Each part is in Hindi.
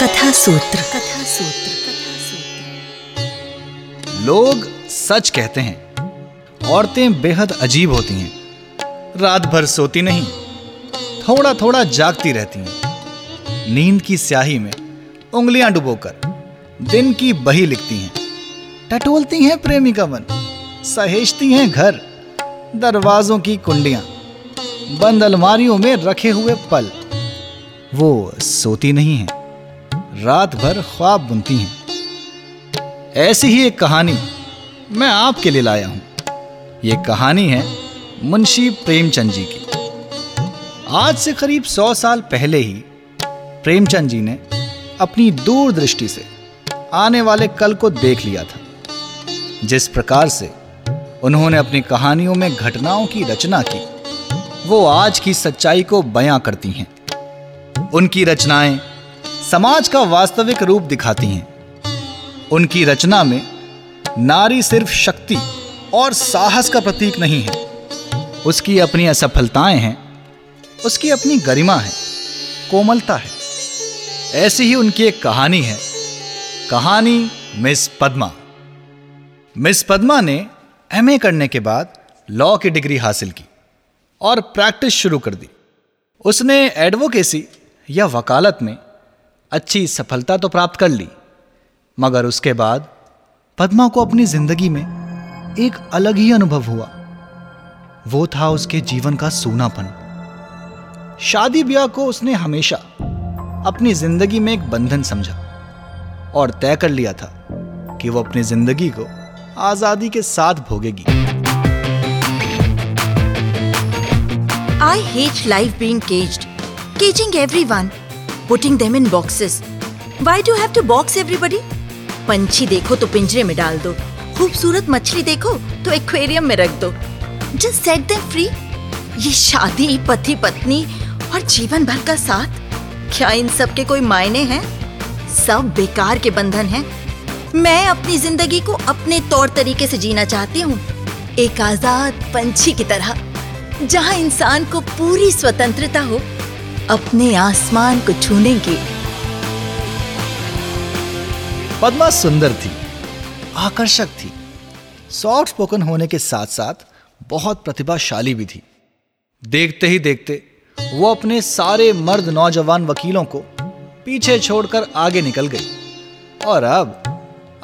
कथा सूत्र कथा सूत्र कथा लोग सच कहते हैं। औरतें बेहद अजीब होती हैं। रात भर सोती नहीं थोड़ा थोड़ा जागती रहती हैं। नींद की स्याही में उंगलियाँ डुबोकर दिन की बही लिखती हैं। टटोलती हैं प्रेमी का मन, सहेजती हैं घर, दरवाजों की कुंडियाँ बंद अलमारियों में रखे हुए पल। वो सोती नहीं है। रात भर ख्वाब बुनती हैं। ऐसी ही एक कहानी मैं आपके लिए लाया हूँ। ये कहानी है मुंशी प्रेमचंद जी की। आज से करीब सौ साल पहले ही प्रेमचंद जी ने अपनी दूरदृष्टि से आने वाले कल को देख लिया था, जिस प्रकार से उन्होंने अपनी कहानियों में घटनाओं की रचना की। वो आज की सच्चाई को बयां करती हैं। उनकी रचनाएँ समाज का वास्तविक रूप दिखाती हैं। उनकी रचना में नारी सिर्फ़ शक्ति और साहस का प्रतीक नहीं है। उसकी अपनी असफलताएँ हैं, उसकी अपनी गरिमा है, कोमलता है। ऐसी ही उनकी एक कहानी है, कहानी मिस पद्मा। मिस पद्मा ने एमए करने के बाद लॉ की डिग्री हासिल की और प्रैक्टिस शुरू कर दी। उसने एडवोकेसी या वकालत में अच्छी सफलता तो प्राप्त कर ली, मगर उसके बाद पद्मा को अपनी ज़िंदगी में एक अलग ही अनुभव हुआ वो था उसके जीवन का सूनापन शादी ब्याह को उसने हमेशा अपनी ज़िंदगी में एक बंधन समझा और तय कर लिया था कि वो अपनी ज़िंदगी को आज़ादी के साथ भोगेगी I hate life being caged. Caging everyone. Putting them in boxes. Why do you have to box everybody? पंछी देखो तो पिंजरे में डाल दो। खूबसूरत मछली देखो तो एक्वेरियम में रख दो। जस्ट सेट देम फ्री ये शादी, पति, पत्नी और जीवन भर का साथ। क्या इन सब के कोई मायने हैं? सब बेकार के बंधन हैं। मैं अपनी ज़िंदगी को अपने तौर तरीके से जीना चाहती हूँ। एक आज़ाद पंछी की तरह, जहाँ इंसान को पूरी स्वतंत्रता हो। अपने आसमान को छूने की पद्मा सुंदर थी, आकर्षक थी। सॉफ्ट स्पोकन होने के साथ साथ बहुत प्रतिभाशाली भी थी। देखते ही देखते वो अपने सारे मर्द नौजवान वकीलों को पीछे छोड़कर आगे निकल गई। और अब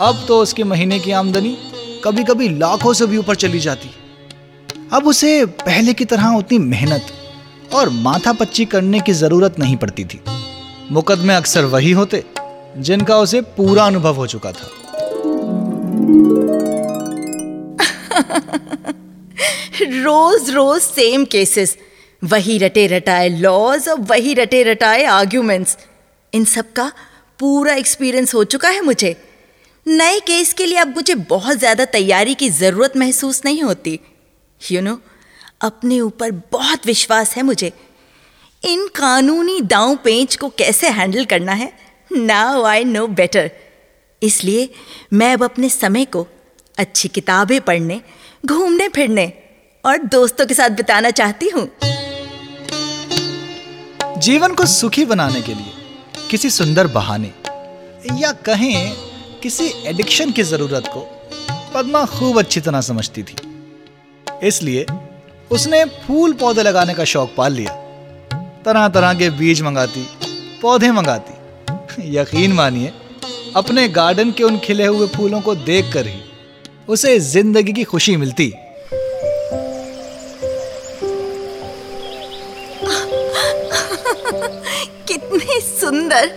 अब तो उसके महीने की आमदनी कभी कभी लाखों से भी ऊपर चली जाती। अब उसे पहले की तरह उतनी मेहनत और माथा पच्ची करने की ज़रूरत नहीं पड़ती थी। मुकदमे अक्सर वही होते जिनका उसे पूरा अनुभव हो चुका था। रोज रोज सेम केसेस वही रटे रटाए लॉज और वही रटे रटाए आर्ग्यूमेंट्स इन सब का पूरा एक्सपीरियंस हो चुका है मुझे। नए केस के लिए अब मुझे बहुत ज़्यादा तैयारी की ज़रूरत महसूस नहीं होती। यू you नो know, अपने ऊपर बहुत विश्वास है मुझे। इन कानूनी दांव पेंच को कैसे हैंडल करना है? नाउ आई नो बेटर इसलिए मैं अब अपने समय को अच्छी किताबें पढ़ने, घूमने फिरने और दोस्तों के साथ बिताना चाहती हूँ। जीवन को सुखी बनाने के लिए किसी सुंदर बहाने या कहें किसी एडिक्शन की ज़रूरत को पद्मा खूब अच्छी तरह समझती थी। इसलिए उसने फूल पौधे लगाने का शौक पाल लिया। तरह तरह के बीज मंगाती पौधे मंगाती। यकीन मानिए अपने गार्डन के उन खिले हुए फूलों को देखकर ही उसे ज़िंदगी की खुशी मिलती। कितने सुंदर।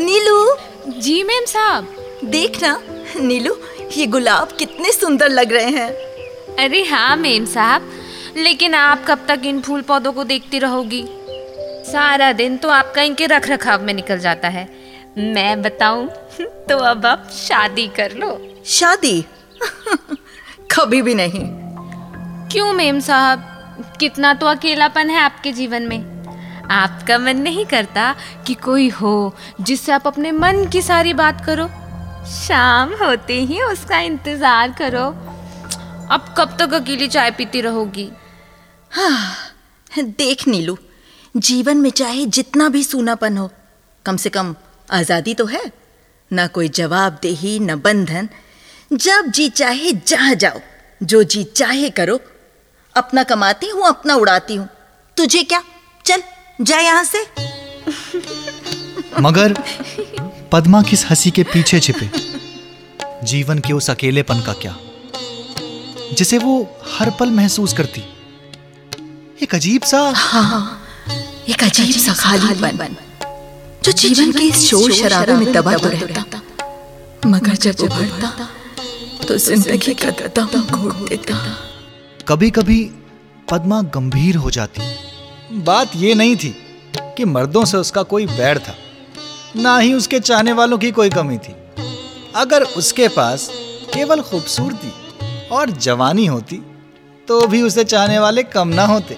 नीलू। जी मैम साहब। देखना नीलू ये गुलाब कितने सुंदर लग रहे हैं। अरे हाँ मेम साहब लेकिन आप कब तक इन फूल पौधों को देखती रहोगी? सारा दिन तो आपका इनके रख रखाव में निकल जाता है। मैं बताऊँ तो अब आप शादी कर लो। शादी? कभी भी नहीं। क्यों मेम साहब? कितना तो अकेलापन है आपके जीवन में। आपका मन नहीं करता कि कोई हो जिससे आप अपने मन की सारी बात करो। शाम होते ही उसका इंतज़ार करो। अब कब तक अकेली चाय पीती रहोगी? हाँ देख नीलू जीवन में चाहे जितना भी सूनापन हो कम से कम आज़ादी तो है। ना कोई जवाबदेही न बंधन। जब जी चाहे जहाँ जाओ जो जी चाहे करो अपना कमाती हूँ अपना उड़ाती हूँ। तुझे क्या? चल जा यहाँ से। मगर पद्मा किस हँसी के पीछे छिपे? जीवन के उस अकेलेपन का क्या? जिसे वो हर पल महसूस करती। एक अजीब सा हाँ एक अजीब सा खालीपन जो जीवन के इस शोर शराबे में दबा तो रहता। मगर जब उभरता तो ज़िंदगी का दम घोट देता। कभी कभी पद्मा गंभीर हो जाती। बात ये नहीं थी कि मर्दों से उसका कोई बैर था ना ही उसके चाहने वालों की कोई कमी थी। अगर उसके पास केवल खूबसूरती और जवानी होती तो भी उसे चाहने वाले कम ना होते।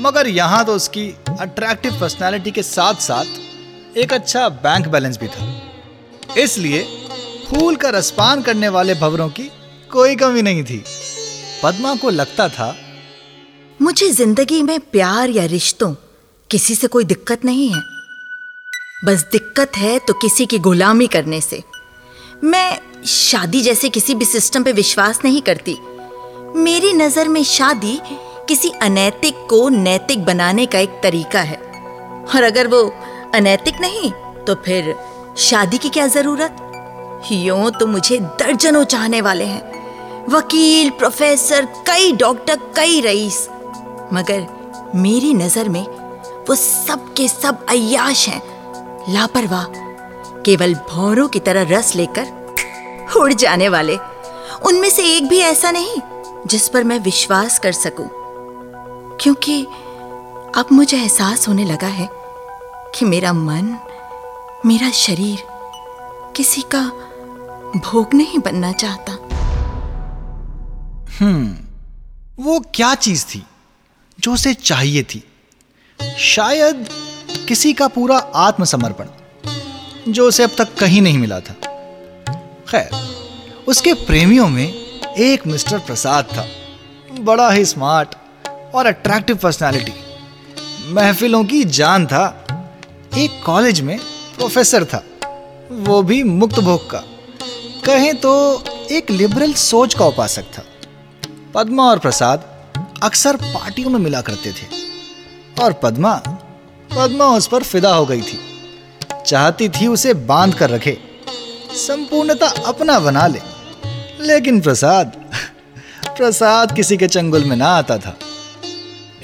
मगर यहाँ तो उसकी अट्रैक्टिव पर्सनालिटी के साथ साथ एक अच्छा बैंक बैलेंस भी था। इसलिए फूल का रसपान करने वाले भवरों की कोई कमी नहीं थी। पद्मा को लगता था, मुझे ज़िंदगी में प्यार या रिश्तों, किसी से कोई दिक्कत नहीं है। बस दिक्कत है तो किसी की गुलामी करने से। मैं शादी जैसे किसी भी सिस्टम पे विश्वास नहीं करती। मेरी नज़र में शादी किसी अनैतिक को नैतिक बनाने का एक तरीका है। और अगर वो अनैतिक नहीं तो फिर शादी की क्या ज़रूरत? यूँ तो मुझे दर्जनों चाहने वाले हैं। वकील प्रोफेसर कई डॉक्टर कई रईस। मगर मेरी नज़र में वो सब के सब अयाश हैं। लापरवाह। केवल भौरों की तरह रस लेकर उड़ जाने वाले। उनमें से एक भी ऐसा नहीं, जिस पर मैं विश्वास कर सकूँ। क्योंकि अब मुझे एहसास होने लगा है कि मेरा मन, मेरा शरीर किसी का भोग नहीं बनना चाहता। हम्म वो क्या चीज़ थी जो उसे चाहिए थी? शायद किसी का पूरा आत्मसमर्पण, जो उसे अब तक कहीं नहीं मिला था। खैर, उसके प्रेमियों में एक मिस्टर प्रसाद था। बड़ा ही स्मार्ट और अट्रैक्टिव पर्सनालिटी महफिलों की जान था। एक कॉलेज में प्रोफेसर था। वो भी मुक्त भोग का। कहें तो एक लिबरल सोच का उपासक था। पद्मा और प्रसाद अक्सर पार्टियों में मिला करते थे। और पद्मा पद्मा उस पर फिदा हो गई थी। चाहती थी उसे बाँध कर रखे। संपूर्णता अपना बना ले। लेकिन प्रसाद प्रसाद किसी के चंगुल में ना आता था।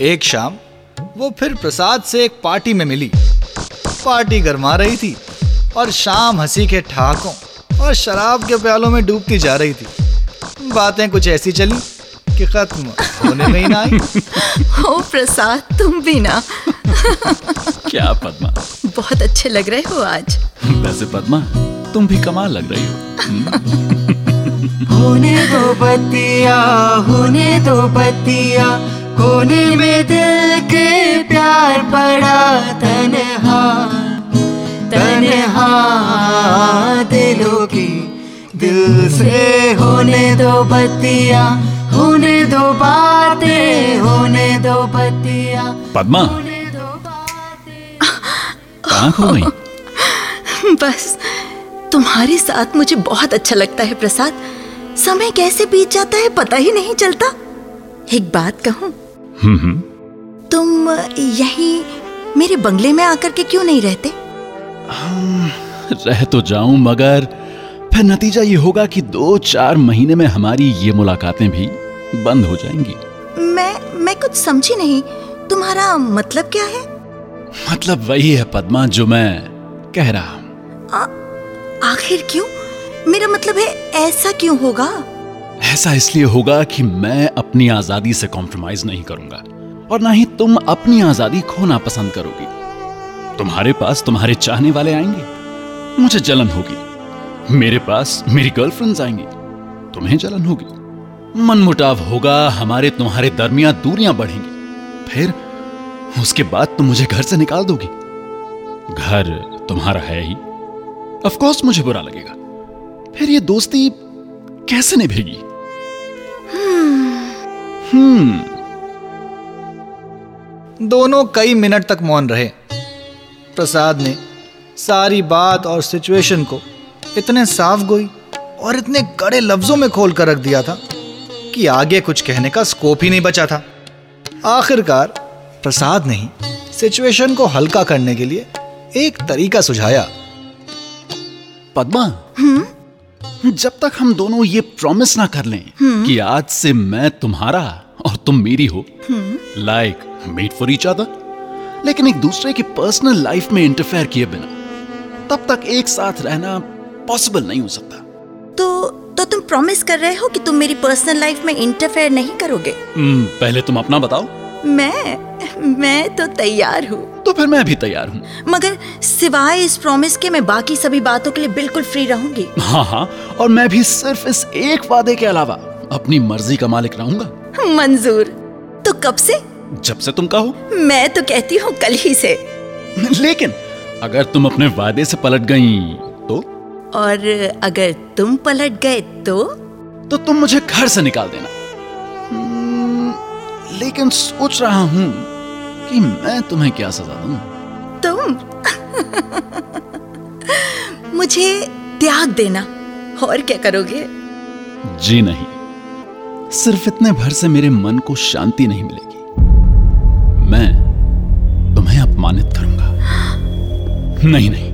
एक शाम वो फिर प्रसाद से एक पार्टी में मिली। पार्टी गरमा रही थी और शाम हँसी के ठहाकों और शराब के प्यालों में डूबती जा रही थी। बातें कुछ ऐसी चली कि खत्म होने में ही ना आई। ओ प्रसाद तुम भी ना। क्या पद्मा? बहुत अच्छे लग रहे हो आज। वैसे पद्मा तुम भी कमाल लग रही हो। होने दो बतिया होने दो बतिया कोने में दिल के प्यार पड़ा तनहा। तनहा दिलों की दिल से होने दो बतिया होने दो बातें होने दो बतिया। पद्मा। होने दो बातें। कहाँ खो गई? बस तुम्हारे साथ मुझे बहुत अच्छा लगता है प्रसाद। समय कैसे बीत जाता है पता ही नहीं चलता। एक बात कहूँ। हम्म हम्म। तुम यहीं मेरे बंगले में आकर के क्यों नहीं रहते? रह तो जाऊँ मगर फिर नतीजा ये होगा कि दो चार महीने में हमारी ये मुलाकातें भी बंद हो जाएँगी। मैं मैं कुछ समझी नहीं। तुम्हारा मतलब क्या है? मतलब वही है पद्मा जो मैं कह रहा हूँ। आखिर क्यों? मेरा मतलब है, ऐसा क्यों होगा? ऐसा इसलिए होगा कि मैं अपनी आज़ादी से कॉम्प्रोमाइज नहीं करूँगा। और ना ही तुम अपनी आज़ादी खोना पसंद करोगी। तुम्हारे पास तुम्हारे चाहने वाले आएँगे। मुझे जलन होगी। मेरे पास मेरी गर्लफ्रेंड्स आएँगी। तुम्हें जलन होगी। मनमुटाव होगा, हमारे तुम्हारे दरमियान दूरियाँ बढ़ेंगी। फिर उसके बाद तुम मुझे घर से निकाल दोगी। घर तुम्हारा है ही। ऑफ़ कोर्स मुझे बुरा लगेगा। फिर ये दोस्ती कैसे निभेगी? हम्म दोनों कई मिनट तक मौन रहे। प्रसाद ने सारी बात और सिचुएशन को इतने साफ़ गोई और इतने कड़े लफ्जों में खोल कर रख दिया था कि आगे कुछ कहने का स्कोप ही नहीं बचा था। आखिरकार प्रसाद ने ही सिचुएशन को हल्का करने के लिए एक तरीका सुझाया। पद्मा। जब तक हम दोनों ये प्रॉमिस ना कर लें कि आज से मैं तुम्हारा और तुम मेरी हो। Like made for each other लेकिन एक दूसरे की पर्सनल लाइफ में इंटरफेयर किए बिना तब तक एक साथ रहना पॉसिबल नहीं हो सकता। तो तो तुम प्रॉमिस कर रहे हो कि तुम मेरी पर्सनल लाइफ में इंटरफेयर नहीं करोगे? हम्म, पहले तुम अपना बताओ। मैं मैं तो तैयार हूँ। फिर मैं भी तैयार हूँ। मगर सिवाय इस प्रॉमिस के मैं बाकी सभी बातों के लिए बिल्कुल फ्री रहूँगी। हाँ हाँ और मैं भी सिर्फ़ इस एक वादे के अलावा अपनी मर्ज़ी का मालिक रहूँगा। मंजूर तो कब से? जब से तुम कहो। मैं तो कहती हूँ कल ही से। लेकिन अगर तुम अपने वादे से पलट गई तो? और अगर तुम पलट गए तो? तो तुम मुझे घर से निकाल देना। हम्म, लेकिन सोच रहा हूँ कि मैं तुम्हें क्या सजा दूँ? तुम? मुझे त्याग देना। और क्या करोगे? जी नहीं। सिर्फ़ इतने भर से मेरे मन को शांति नहीं मिलेगी। मैं तुम्हें अपमानित करूँगा। नहीं नहीं।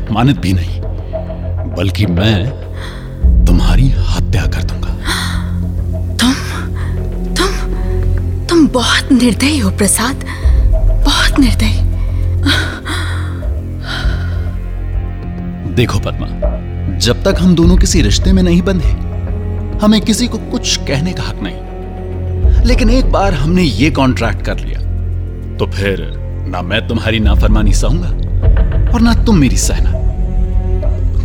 अपमानित भी नहीं। बल्कि मैं बहुत निर्दयी हो, प्रसाद। बहुत निर्दयी। देखो पद्मा, जब तक हम दोनों किसी रिश्ते में नहीं बंधे, हमें किसी को कुछ कहने का हक नहीं। लेकिन एक बार हमने ये कॉन्ट्रैक्ट कर लिया तो फिर ना मैं तुम्हारी नाफरमानी सहूँगा, और ना तुम मेरी सहना।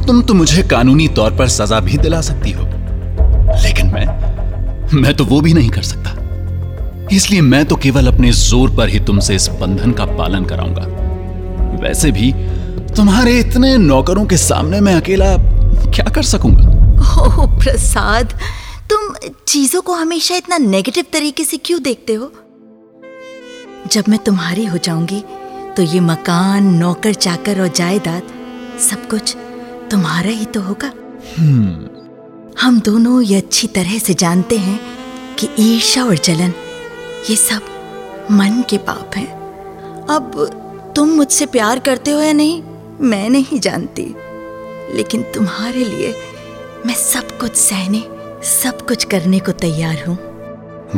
तुम तो मुझे कानूनी तौर पर सजा भी दिला सकती हो, लेकिन मैं मैं तो वो भी नहीं कर सकता। इसलिए मैं तो केवल अपने ज़ोर पर ही तुमसे इस बंधन का पालन कराऊँगा। वैसे भी तुम्हारे इतने नौकरों के सामने मैं अकेला क्या कर सकूँगा? ओह प्रसाद तुम चीज़ों को हमेशा इतना नेगेटिव तरीके से क्यों देखते हो? जब मैं तुम्हारी हो जाऊँगी तो ये मकान नौकर चाकर और जायदाद सब कुछ तुम्हारा ही तो होगा। हम दोनों ये अच्छी तरह से जानते हैं कि ईर्षा और जलन ये सब मन के पाप हैं। अब तुम मुझसे प्यार करते हो या नहीं मैं नहीं जानती। लेकिन तुम्हारे लिए मैं सब कुछ सहने सब कुछ करने को तैयार हूँ।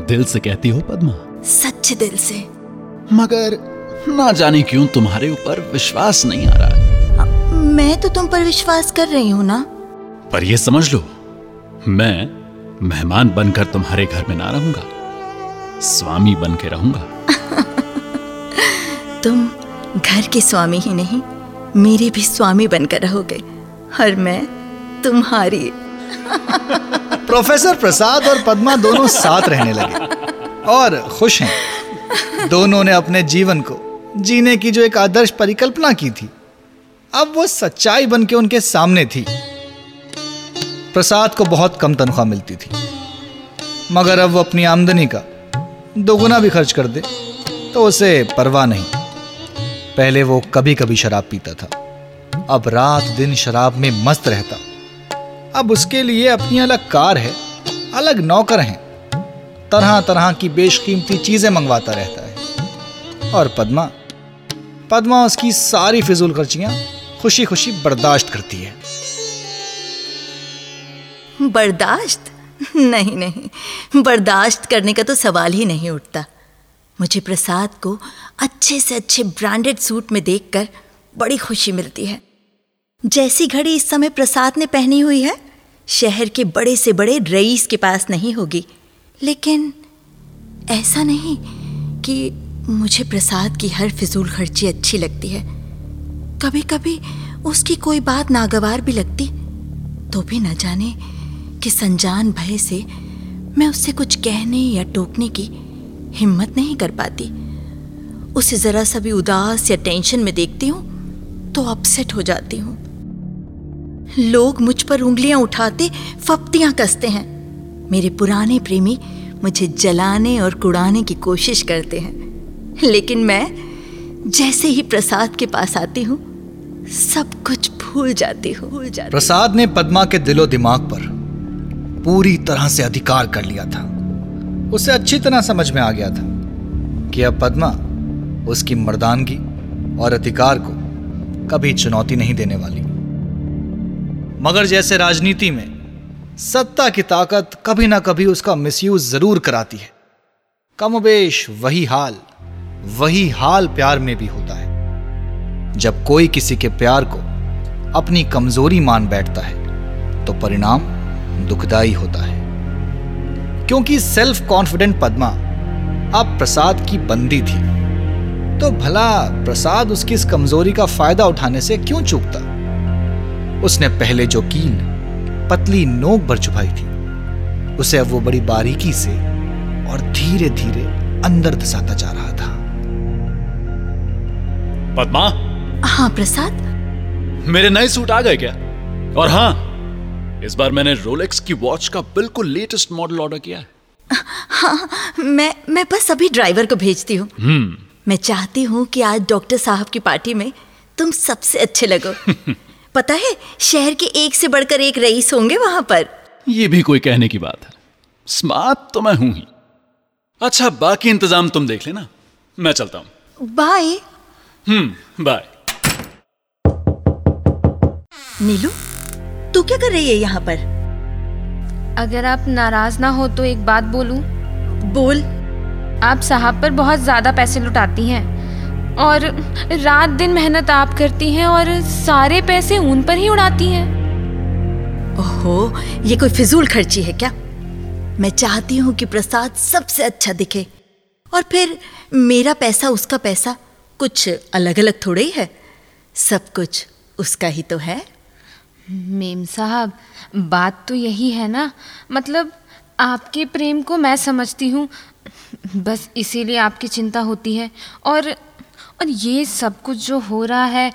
दिल से कहती हो पद्मा? सच्चे दिल से। मगर ना जाने क्यों तुम्हारे ऊपर विश्वास नहीं आ रहा। मैं तो तुम पर विश्वास कर रही हूँ ना। पर ये समझ लो मैं मेहमान बनकर तुम्हारे घर में ना रहूँगा। स्वामी बन के रहूँगा। तुम घर के स्वामी ही नहीं मेरे भी स्वामी बनकर रहोगे और मैं तुम्हारी। प्रोफेसर प्रसाद और पद्मा दोनों साथ रहने लगे और खुश हैं। दोनों ने अपने जीवन को जीने की जो एक आदर्श परिकल्पना की थी अब वो सच्चाई बन के उनके सामने थी। प्रसाद को बहुत कम तनख्वाह मिलती थी मगर अब वो अपनी आमदनी का दोगुना भी खर्च कर दे तो उसे परवाह नहीं। पहले वो कभी कभी शराब पीता था। अब रात दिन शराब में मस्त रहता। अब उसके लिए अपनी अलग कार है, अलग नौकर हैं। तरह तरह की बेशकीमती चीज़ें मंगवाता रहता है। और पद्मा पद्मा उसकी सारी फिजूल खर्चियाँ खुशी खुशी बर्दाश्त करती है। बर्दाश्त? नहीं नहीं। बर्दाश्त करने का तो सवाल ही नहीं उठता। मुझे प्रसाद को अच्छे से अच्छे ब्रांडेड सूट में देखकर बड़ी खुशी मिलती है। जैसी घड़ी इस समय प्रसाद ने पहनी हुई है, शहर के बड़े से बड़े रईस के पास नहीं होगी। लेकिन ऐसा नहीं कि मुझे प्रसाद की हर फिजूल खर्ची अच्छी लगती है। कभी कभी उसकी कोई बात नागवार भी लगती तो भी न जाने कि संजान भय से मैं उससे कुछ कहने या टोकने की हिम्मत नहीं कर पाती। उसे जरा सा भी उदास या टेंशन में देखती हूँ तो अपसेट हो जाती हूँ। लोग मुझ पर उंगलियाँ उठाते, फप्तियाँ कसते हैं। मेरे पुराने प्रेमी मुझे जलाने और कुड़ाने की कोशिश करते हैं। लेकिन मैं जैसे ही प्रसाद के पास आती हूँ, सब कुछ भूल जाती हूँ। प्रसाद ने पद्मा के दिलो दिमाग पर पूरी तरह से अधिकार कर लिया था। उसे अच्छी तरह समझ में आ गया था कि अब पद्मा उसकी मर्दानगी और अधिकार को कभी चुनौती नहीं देने वाली। मगर जैसे राजनीति में सत्ता की ताकत कभी ना कभी उसका मिसयूज ज़रूर कराती है, कमोबेश वही हाल वही हाल प्यार में भी होता है। जब कोई किसी के प्यार को अपनी कमज़ोरी मान बैठता है तो परिणाम दुखदाई होता है। क्योंकि सेल्फ कॉन्फिडेंट पद्मा अब प्रसाद की बंदी थी। तो भला प्रसाद उसकी इस कमज़ोरी का फ़ायदा उठाने से क्यों चूकता? उसने पहले जो कील पतली नोक भर छुपाई थी उसे अब वो बड़ी बारीकी से और धीरे धीरे अंदर धसाता जा रहा था। पद्मा? हाँ प्रसाद? मेरे नए सूट आ गए क्या? और हाँ इस बार मैंने रोलेक्स की वॉच का बिल्कुल लेटेस्ट मॉडल ऑर्डर किया है। हाँ मैं मैं बस अभी ड्राइवर को भेजती हूँ। मैं चाहती हूँ कि आज डॉक्टर साहब की पार्टी में तुम सबसे अच्छे लगो। पता है शहर के एक से बढ़कर एक रईस होंगे वहाँ पर। ये भी कोई कहने की बात है। स्मार्ट तो मैं हूँ ही। अच्छा बाकी इंतज़ाम तुम देख लेना। मैं चलता हूँ। बाय हम्म बाय नीलू तू क्या कर रही है यहाँ पर? अगर आप नाराज़ ना हो तो एक बात बोलूँ। बोल। आप साहब पर बहुत ज़्यादा पैसे लुटाती हैं और रात दिन मेहनत आप करती हैं और सारे पैसे उन पर ही उड़ाती हैं। ओहो ये कोई फिजूल खर्ची है क्या? मैं चाहती हूँ कि प्रसाद सबसे अच्छा दिखे। और फिर मेरा पैसा उसका पैसा कुछ अलग अलग थोड़े ही है? सब कुछ उसका ही तो है। मेम साहब बात तो यही है ना? मतलब आपके प्रेम को मैं समझती हूँ। बस इसीलिए आपकी चिंता होती है। और और ये सब कुछ जो हो रहा है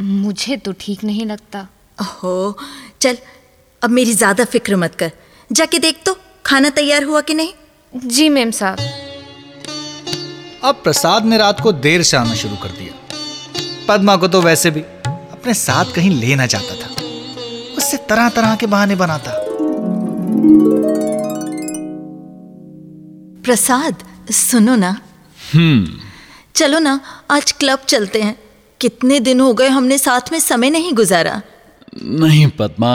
मुझे तो ठीक नहीं लगता। ओहो चल अब मेरी ज़्यादा फ़िक्र मत कर। जाके देख तो खाना तैयार हुआ कि नहीं? जी मेम साहब। अब प्रसाद ने रात को देर से आना शुरू कर दिया। पद्मा को तो वैसे भी अपने साथ कहीं लेना चाहता था। उससे तरह तरह के बहाने बनाता। प्रसाद सुनो ना। हम्म। चलो ना आज क्लब चलते हैं। कितने दिन हो गए हमने साथ में समय नहीं गुजारा। नहीं पद्मा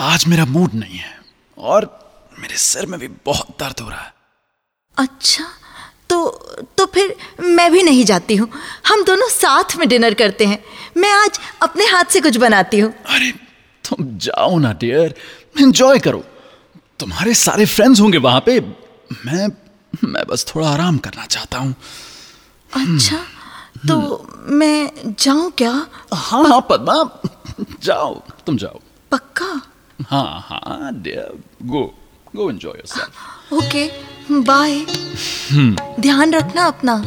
आज मेरा मूड नहीं है। और मेरे सिर में भी बहुत दर्द हो रहा है। अच्छा तो तो फिर मैं भी नहीं जाती हूँ। हम दोनों साथ में डिनर करते हैं। मैं आज अपने हाथ से कुछ बनाती हूँ। अरे तुम जाओ ना डियर एंजॉय करो। तुम्हारे सारे फ्रेंड्स होंगे वहाँ पे। मैं मैं बस थोड़ा आराम करना चाहता हूँ। अच्छा तो मैं जाऊँ क्या? हाँ हाँ पद्मा। जाओ तुम जाओ। पक्का? हाँ हाँ dear go go enjoy yourself okay bye ध्यान रखना अपना।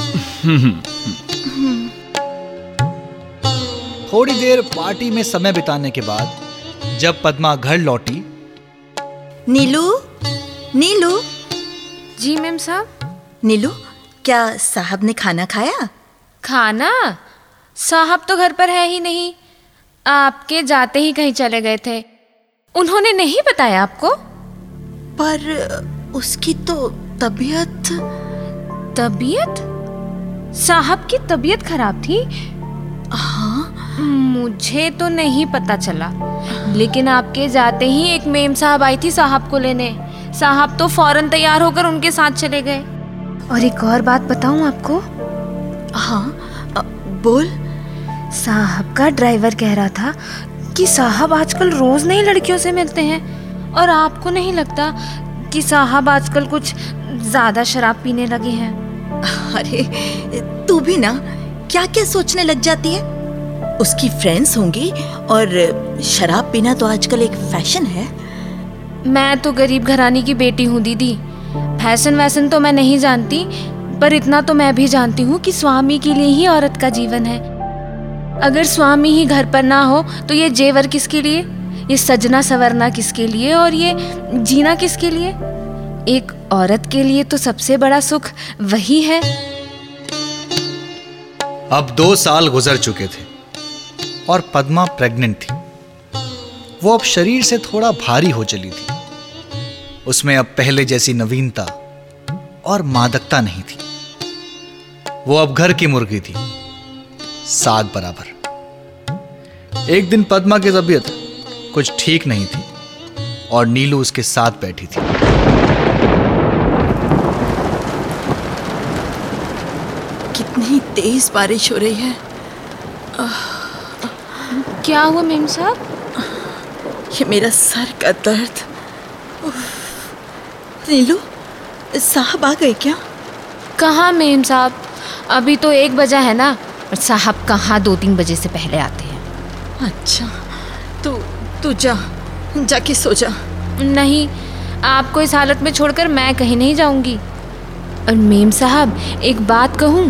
थोड़ी देर पार्टी में समय बिताने के बाद जब पद्मा घर लौटी। नीलू? नीलू? जी मेम साहब। नीलू क्या साहब ने खाना खाया? खाना? साहब तो घर पर है ही नहीं। आपके जाते ही कहीं चले गए थे। उन्होंने नहीं बताया आपको? पर उसकी तो तबीयत। तबीयत? साहब की तबीयत खराब थी? हाँ। मुझे तो नहीं पता चला। लेकिन आपके जाते ही एक मेम साहब आई थी साहब को लेने। साहब तो फ़ौरन तैयार होकर उनके साथ चले गए। और एक और बात बताऊँ आपको? हाँ बोल। साहब का ड्राइवर कह रहा था कि साहब आजकल रोज नई लड़कियों से मिलते हैं और आपको नहीं लगता कि साहब आजकल कुछ ज़्यादा शराब पीने लगे हैं? अरे तू भी ना क्या क्या सोचने लग जाती है? उसकी फ्रेंड्स होंगी और शराब पीना तो आजकल एक फ़ैशन है। मैं तो गरीब घराने की बेटी हूँ दीदी। फ़ैशन वैसन तो मैं नहीं जानती पर इतना तो मैं भी जानती हूँ कि स्वामी के लिए ही औरत का जीवन है। अगर स्वामी ही घर पर ना हो तो ये जेवर किसके लिए? ये सजना सवरना किसके लिए और ये जीना किसके लिए? एक औरत के लिए तो सबसे बड़ा सुख वही है। अब दो साल गुजर चुके थे। और पद्मा प्रेग्नेंट थी। वो अब शरीर से थोड़ा भारी हो चली थी। उसमें अब पहले जैसी नवीनता और मादकता नहीं थी। वो अब घर की मुर्गी थी, साग बराबर। एक दिन पद्मा की तबीयत कुछ ठीक नहीं थी और नीलू उसके साथ बैठी थी। कितनी तेज बारिश हो रही है। क्या हुआ मेम साहब? ये मेरा सर का दर्द। नीलू साहब आ गए क्या? कहाँ मेम साहब? अभी तो एक बजा है ना। और साहब कहाँ दो तीन बजे से पहले आते हैं। अच्छा तू तू जा जाके सो जा। नहीं आपको इस हालत में छोड़कर मैं कहीं नहीं जाऊँगी। और मेम साहब एक बात कहूँ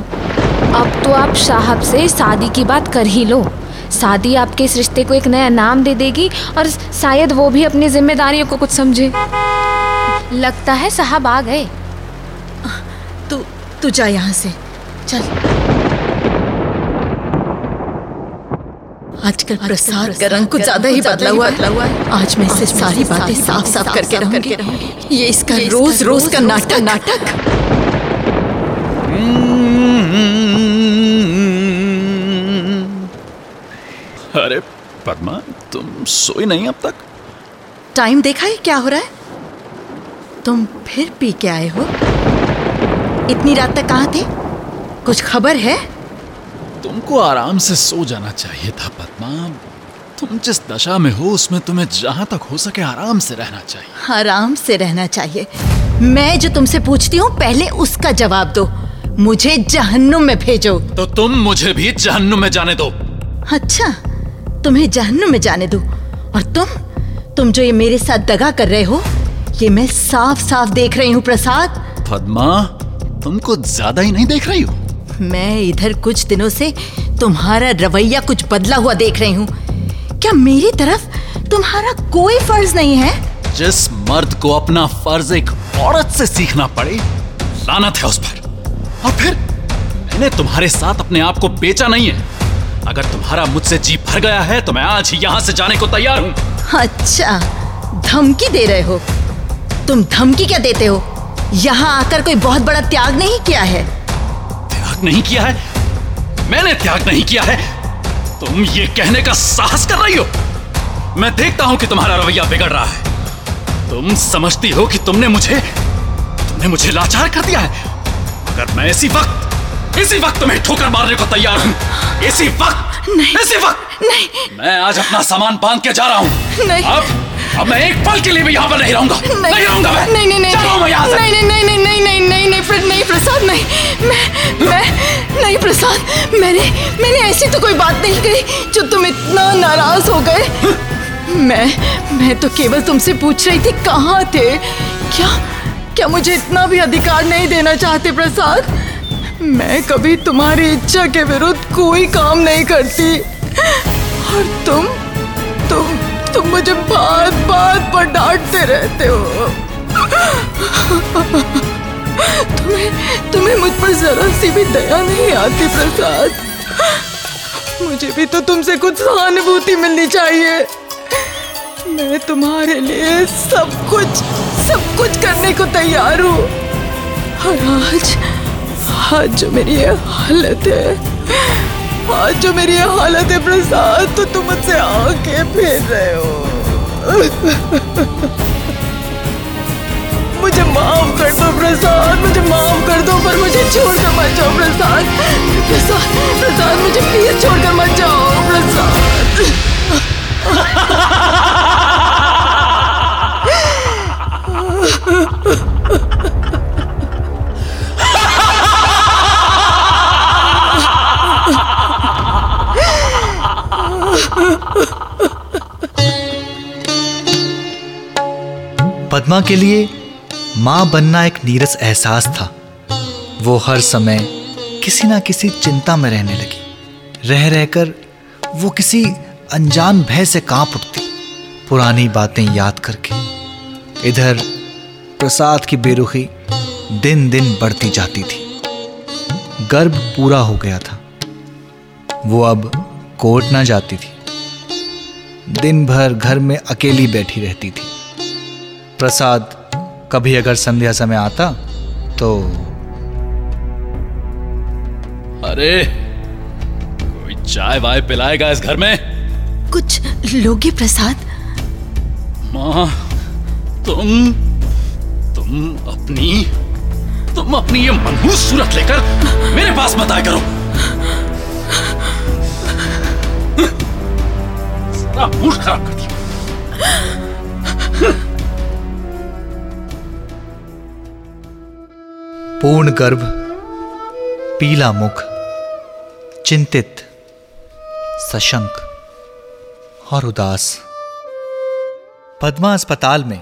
अब तो आप साहब से शादी की बात कर ही लो। शादी आपके इस रिश्ते को एक नया नाम दे देगी और शायद वो भी अपनी जिम्मेदारियों को कुछ समझे। लगता है साहब आ गए। तू तू जा यहाँ से। चल। आजकल प्रसाद का रंग कुछ ज़्यादा ही बदला हुआ है। आज मैं इससे सारी बातें साफ़ साफ़ करके रहूँगी। ये इसका रोज रोज का नाटक। नाटक। अरे पद्मा तुम सोई नहीं अब तक? टाइम देखा है क्या हो रहा है? तुम फिर पी के आए हो? इतनी रात तक कहाँ थे? कुछ खबर है? तुमको आराम से सो जाना चाहिए था पद्मा। तुम जिस दशा में हो उसमें तुम्हें जहाँ तक हो सके आराम से रहना चाहिए। आराम से रहना चाहिए। मैं जो तुमसे पूछती हूँ पहले उसका जवाब दो। मुझे जहन्नुम में भेजो। तो तुम मुझे भी जहन्नुम में जाने दो। अच्छा। तुम्हें जहन्नुम में जाने दो। और तुम तुम जो ये मेरे साथ दगा कर रहे हो ये मैं साफ़ साफ़ देख रही हूँ प्रसाद। पद्मा तुमको ज़्यादा ही नहीं देख रही हो। मैं इधर कुछ दिनों से तुम्हारा रवैया कुछ बदला हुआ देख रही हूँ। क्या मेरी तरफ़ तुम्हारा कोई फ़र्ज़ नहीं है? जिस मर्द को अपना फ़र्ज़ एक औरत से सीखना पड़े लानत है उस पर। और फिर मैंने तुम्हारे साथ अपने आप को बेचा नहीं है। अगर तुम्हारा मुझसे जी भर गया है तो मैं आज ही यहाँ से जाने को तैयार हूँ। अच्छा धमकी दे रहे हो। तुम धमकी क्या देते हो? यहाँ आकर कोई बहुत बड़ा त्याग नहीं किया है? त्याग नहीं किया है? मैंने त्याग नहीं किया है। तुम ये कहने का साहस कर रही हो? मैं देखता हूँ कि तुम्हारा रवैया बिगड़ रहा है। तुम समझती हो कि तुमने मुझे तुमने मुझे लाचार कर दिया है। अगर मैं इसी वक्त इसी वक्त तुम्हें ठोकर मारने को तैयार हूँ। इसी वक्त नहीं। इसी वक्त। नहीं। मैं आज अपना सामान बाँध के जा रहा हूँ। नहीं। अब अब मैं एक पल के लिए भी यहाँ पर नहीं रहूँगा। नहीं। रहूँगा मैं। नहीं नहीं नहीं। मैं यहाँ नहीं नहीं नहीं नहीं नहीं नहीं नहीं नहीं प्र- नहीं प्रसाद नहीं। मैं मैं नहीं प्रसाद। मैंने मैंने ऐसी तो कोई बात नहीं कही जो तुम इतना नाराज़ हो गए। मैं मैं तो केवल तुमसे पूछ रही थी कहाँ थे। क्या क्या मुझे इतना भी अधिकार नहीं देना चाहते प्रसाद? मैं कभी तुम्हारी इच्छा के विरुद्ध कोई काम नहीं करती। और तुम तुम तुम मुझे बात बात पर डांटते रहते हो। तुम्हें तुम्हें मुझ पर जरा सी भी दया नहीं आती, प्रसाद। मुझे भी तो तुमसे कुछ सहानुभूति मिलनी चाहिए। मैं तुम्हारे लिए सब कुछ सब कुछ करने को तैयार हूँ। और आज आज जो मेरी ये हालत है, आज जो मेरी ये हालत है प्रसाद तो तुम मुझसे आके फेर रहे हो। मुझे माफ़ कर दो प्रसाद, मुझे माफ़ कर दो, पर मुझे छोड़कर मत जाओ प्रसाद। प्रसाद प्रसाद, मुझे प्लीज़ छोड़कर मत जाओ प्रसाद। पद्मा के लिए माँ बनना एक नीरस एहसास था। वो हर समय किसी ना किसी चिंता में रहने लगी। रह रहकर वो किसी अनजान भय से काँप उठती। पुरानी बातें याद करके इधर प्रसाद की बेरुखी दिन दिन बढ़ती जाती थी। गर्भ पूरा हो गया था। वो अब कोर्ट ना जाती थी। दिन भर घर में अकेली बैठी रहती थी। प्रसाद कभी अगर संध्या समय आता तो अरे कोई चाय वाय पिलाएगा इस घर में? कुछ लोगे प्रसाद? माँ तुम तुम अपनी तुम अपनी ये मनहूस सूरत लेकर मेरे पास मत आया करो। सारा मूड खराब कर पूर्ण गर्भ, पीला मुख, चिंतित, सशंक और उदास। पद्मा अस्पताल में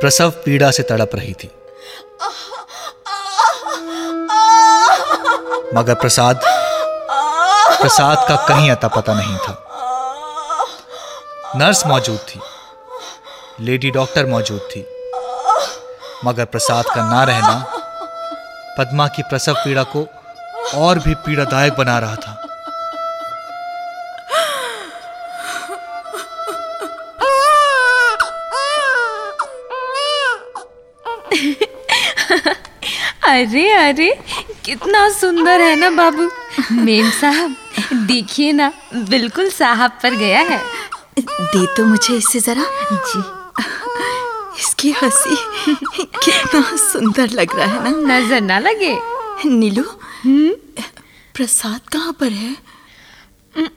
प्रसव पीड़ा से तड़प रही थी। मगर प्रसाद प्रसाद का कहीं अता पता नहीं था। नर्स मौजूद थी, लेडी डॉक्टर मौजूद थी। मगर प्रसाद का ना रहना पद्मा की प्रसव पीड़ा को और भी पीड़ादायक बना रहा था। अरे अरे कितना सुंदर है ना बाबू। मेम साहब देखिए ना बिल्कुल साहब पर गया है। दे तो मुझे इससे जरा। जी। इसकी हँसी कितना सुंदर लग रहा है ना? नज़र ना लगे। नीलू प्रसाद कहाँ पर है?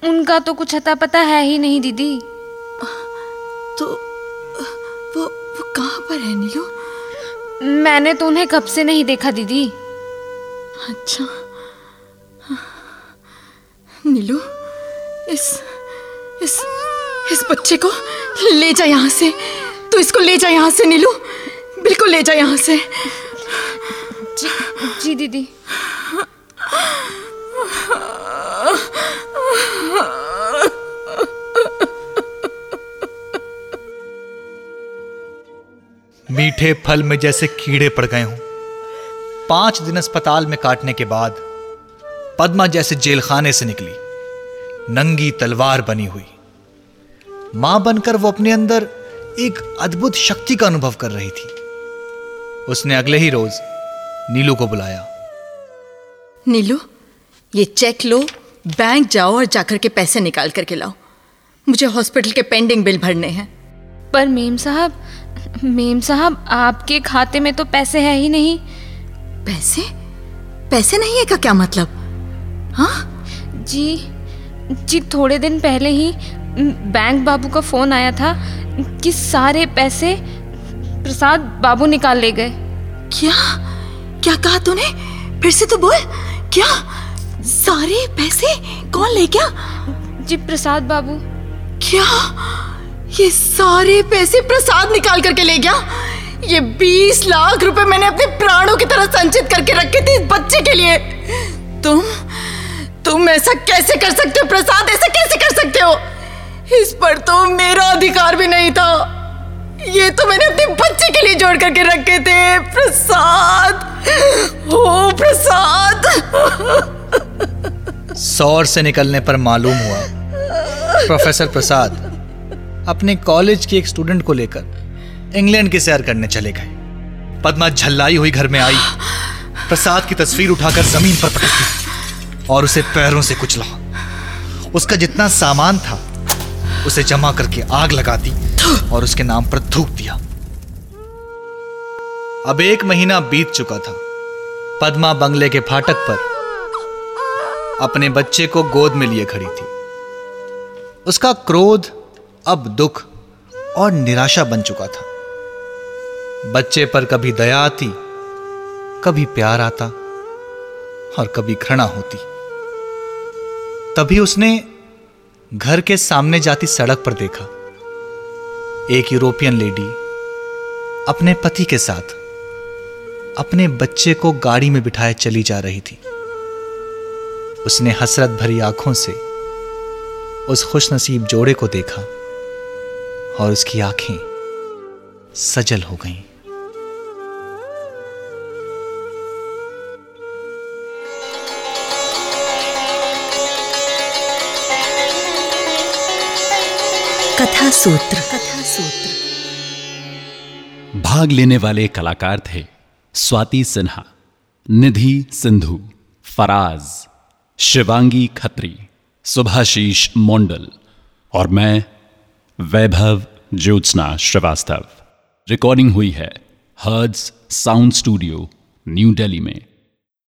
उनका तो कुछ अता पता है ही नहीं दीदी। तो वो वो कहाँ पर है नीलू? मैंने तो उन्हें कब से नहीं देखा दीदी। अच्छा। नीलू इस इस इस बच्चे को ले जा यहाँ से। तू इसको ले जा यहाँ से नीलू। बिल्कुल ले जा यहाँ से। जी जी दीदी। मीठे फल में जैसे कीड़े पड़ गए हों। पाँच दिन अस्पताल में काटने के बाद पद्मा जैसे जेलखाने से निकली। नंगी तलवार बनी हुई। माँ बनकर वो अपने अंदर एक अद्भुत शक्ति का अनुभव कर रही थी। उसने अगले ही रोज नीलू को बुलाया। नीलू ये चेक लो बैंक जाओ और जाकर के पैसे निकाल करके लाओ। मुझे हॉस्पिटल के पेंडिंग बिल भरने हैं। पर मेम साहब मेम साहब आपके खाते में तो पैसे है ही नहीं। पैसे? पैसे नहीं है का क्या मतलब? हाँ? जी जी थोड़े दिन पहले ही बैंक बाबू का फ़ोन आया था कि सारे पैसे प्रसाद बाबू निकाल ले गए। क्या? क्या कहा तूने? फिर से तो बोल। क्या? सारे पैसे कौन ले गया? जी प्रसाद बाबू। क्या? ये सारे पैसे प्रसाद निकाल करके ले गया? ये बीस लाख रुपए मैंने अपने प्राणों की तरह संचित करके रखे थे इस बच्चे के लिए। तुम तुम ऐसा कैसे कर सकते हो? प्रसाद ऐसा कैसे कर सकते हो? इस पर तो मेरा अधिकार भी नहीं था। ये तो मैंने अपने बच्चे के लिए जोड़ करके रखे थे। प्रसाद। ओ, प्रसाद। सौर से निकलने पर मालूम हुआ, प्रोफेसर प्रसाद अपने कॉलेज के एक स्टूडेंट को लेकर इंग्लैंड की सैर करने चले गए। पद्मा झल्लाई हुई घर में आई। प्रसाद की तस्वीर उठाकर ज़मीन पर पटक दी और उसे पैरों से कुचला। उसका जितना सामान था उसे जमा करके आग लगा दी और उसके नाम पर थूक दिया। अब एक महीना बीत चुका था। पद्मा बंगले के फाटक पर अपने बच्चे को गोद में लिए खड़ी थी। उसका क्रोध, अब दुख और निराशा बन चुका था। बच्चे पर कभी दया आती, कभी प्यार आता और कभी घृणा होती। तभी उसने घर के सामने जाती सड़क पर देखा। एक यूरोपियन लेडी अपने पति के साथ अपने बच्चे को गाड़ी में बिठाए चली जा रही थी। उसने हसरत भरी आँखों से उस खुशनसीब जोड़े को देखा और उसकी आँखें सजल हो गईं। कथा सूत्र कथा सूत्र भाग लेने वाले कलाकार थे स्वाति सिन्हा, निधि सिंधु, फराज, शिवांगी खत्री सुभाशीष मोंडल और मैं, वैभव ज्योत्सना श्रीवास्तव। रिकॉर्डिंग हुई है Hurds sound studio New Delhi में।